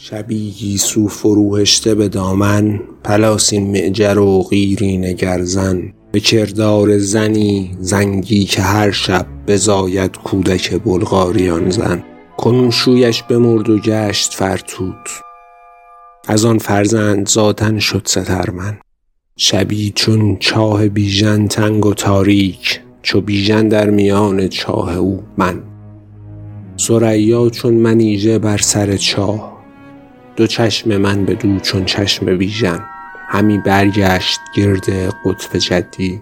شبی گیسو فروهشته به دامن پلاسین معجر و قیرین گرزن. به کردار زنی زنگی که هر شب بزاید کودک بلغاریان زن. کنون شویش بمرد و گشت فرتود از آن فرزند ذاتن شد سترمن. شبی چون چاه بیژن تنگ و تاریک چو بیژن در میان چاه او من. ثریا چون منیژه بر سر چاه دو چشم من به دو چون چشم بیژن همی برگشت گرد قطب جدی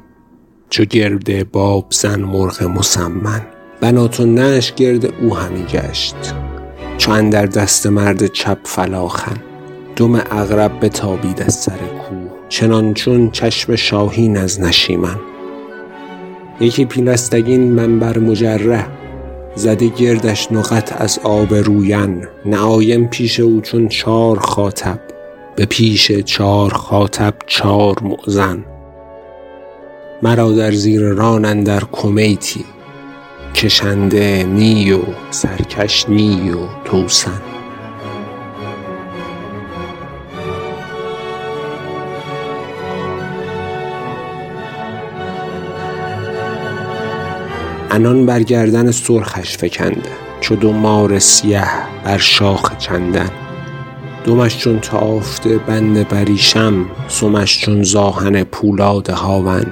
چو گرد باب زن مرغ مسمن. بنات و نش گرد او همی گشت. چو اندر دست مرد چپ فلاخن. دم اغرب بتابید از سر کوه. چنان چون چشم شاهین از نشیمن. یکی پیلستگین منبر مجره زده گردش نقط از آب روین نعایم پیش او چون چار خاطب. به پیش چار خاطب چار مؤذن. مرا در زیر ران اندر کمیتی. کشنده نی و سرکش نی و توسن. عنان بر گردن سرخش فکنده چو دو مار سیه بر شاخ چندن. دمش چون تافته بند بریشم سمش چون زاهن پولاد هاون.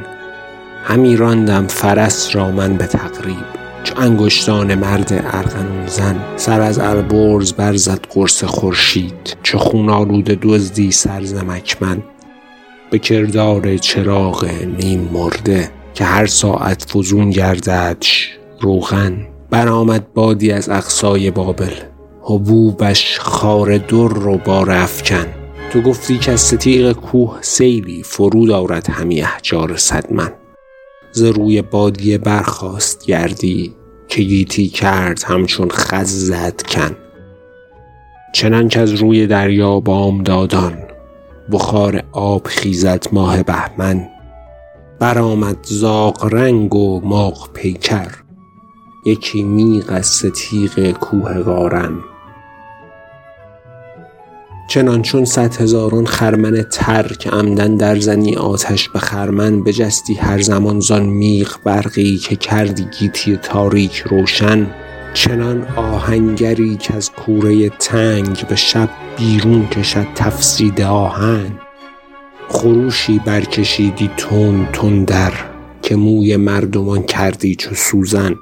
همی راندم فرس را من به تقریب چو انگشتان مرد ارغنون زن سر از البرز برزد قرص خورشید چو خون آلوده دزدی سر مکمن به کردار چراغ نیم مرده که هر ساعت فزون گرددش روغن برآمد بادی از اقصای بابل. حبوبش خار در و بار افکن تو گفتی که از ستیغ کوه سیلی فرود آرد همی احجار صد من ز روی بادیه برخاست گردی که گیتی کرد همچون خز زد کن. چنان که از روی دریا بامدادان بخار آب خیزد ماه بهمن. برآمد زاغ رنگ و ماغ پیکر. یکی میغ از ستیغ کوه قارن چنان چون صد هزاران خرمن تر که عمدا در زنی آتش به خرمن بجستی هر زمان زان میغ برقی که کردی گیتی تاریک روشن چنان آهنگری که از کوره تنگ به شب بیرون کشد تفسید آهن. خروشی برکشیدی تند تندر که موی مردمان کردی چو سوزن.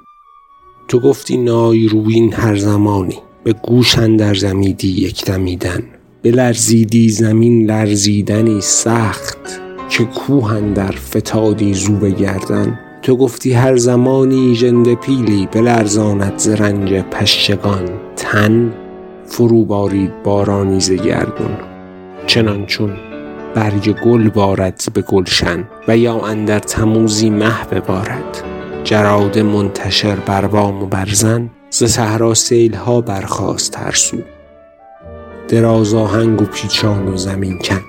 تو گفتی نای روین هر زمانی به گوش اندر زمیدی یک دمیدن. بلرزیدی زمین لرزیدنی سخت که کوه اندر فتادی زو به گردن. تو گفتی هر زمانی ژنده پیلی بلرزاند ز رنج پشگان تن فرو بارید بارانی ز گردون. چنان چون برگ گل بارد به گلشن و یا اندر تموزی مه ببارد. جراد منتشر بر بام و بر زن ز صحرا سیلها برخاست هر سو. دراز آهنگ و پیچان و زمین کن.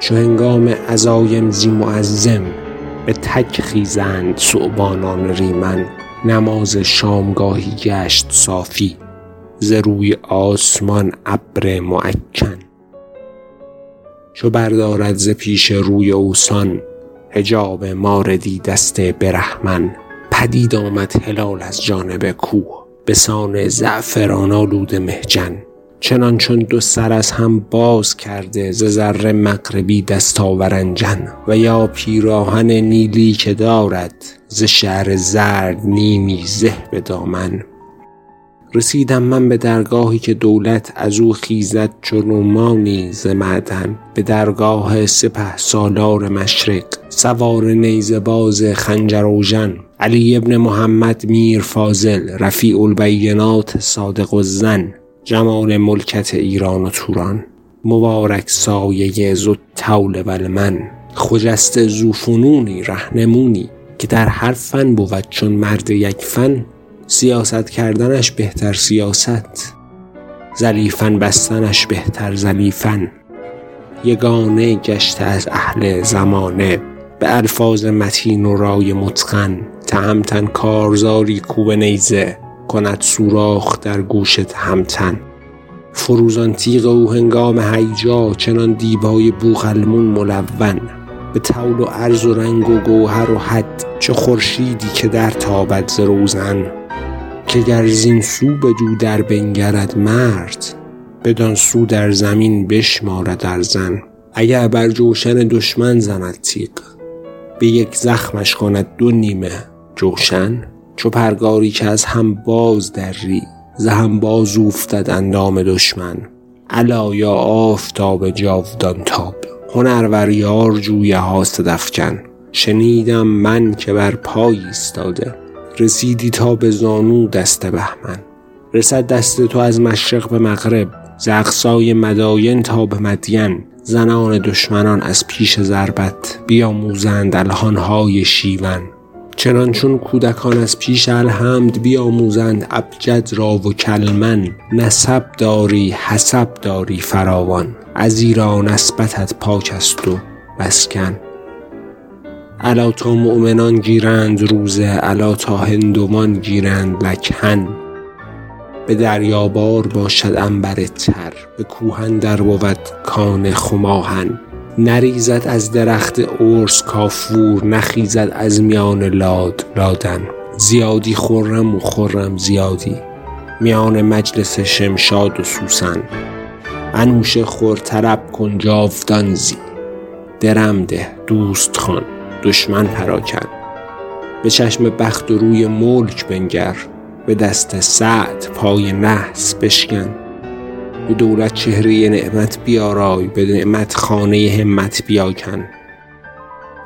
چو هنگام عزایم زی معزم به تک خیزند ثعبانان ریمن. نماز شامگاهی گشت صافی ز روی آسمان ابر معکن. چو بردارد ز پیش روی اوسان حجاب ماردی دست برهمن. پدید آمد هلال از جانب کوه به سان زعفران آلود مهجن. چنان چون دو سر از هم باز کرده ز زر مغربی دستاورنجن و یا پیراهن نیلی که دارد ز شعر زرد نیمی زه به دامن. رسیدم من به درگاهی که دولت از او خیزد چو رومانی ز معدن. به درگاه سپه سالار مشرق سوار نیزه باز خنجر اوژن. علی ابن محمد میر فاضل رفیع البینات صادق الظن. جمال ملکت ایران و توران. مبارک سایه ذوالطول و المن خجسته ذو فنونی رهنمونی که در هر فن بود چون مرد یک فن. سیاست کردنش بهتر سیاست. زلیفن بستنش بهتر زلیفن یگانه گشته از اهل زمانه. به الفاظ متین و رای متقن. تهمتن کارزاری کوب نیزه. کند سوراخ در گوش تهمتن. فروزان تیغ او هنگام هیجا. چنان دیبای بوغلمون ملون. به طول و عرض و رنگ و گوهر و حد. چه خورشیدی که در تابد ز روزن. که گر زین سو بدو در بنگرد مرد بدان سو در زمین بشمارد در زن. اگر بر جوشن دشمن زند تیغ به یک زخمش کند دو نیمه جوشن. چو پرگاری که از هم باز دری ز هم باز اوفتد اندام دشمن. الا یا آفتاب جاودان تاب. هنرور یار جویه ها صدفکن شنیدم من که بر پای ایستاده. رسیدی تا به زانو دست بهمن. رسد دست تو از مشرق به مغرب ز اقصای مداین تا به مدین. زنان دشمنان از پیش ضربت بیاموزند الهانهای شیون. چنان چون کودکان از پیش الحمد بیاموزند ابجد را و کلمن. نسب داری حسب داری فراوان. از ایران نسبتت پاک است و بسکن الا تا مؤمنان گیرند روزه الا تا هندومان گیرند لکهن به دریابار باشد انبر تر به کوهن در بود کان خماهن. نریزد از درخت ارس کافور نخیزد از میان لاد لادن. زیادی خرم و خرم زیادی میان مجلس شمشاد و سوسن. انوش خور طرب کن جاودان زی درم ده دوست خان دشمن پراکن به چشم بخت و روی ملک بنگر به دست سعد پای نحس بشکن. به دولت چهره نعمت بیارای به نعمت خانه همت بیاکن.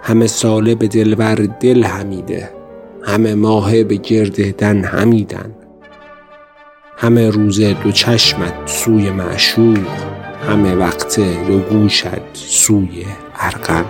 همه ساله به دلبر دل همیده همه ماه به گرد دن همیدن. همه روزه دو چشمت سوی معشوق همه وقت دو گوشت سوی ارقم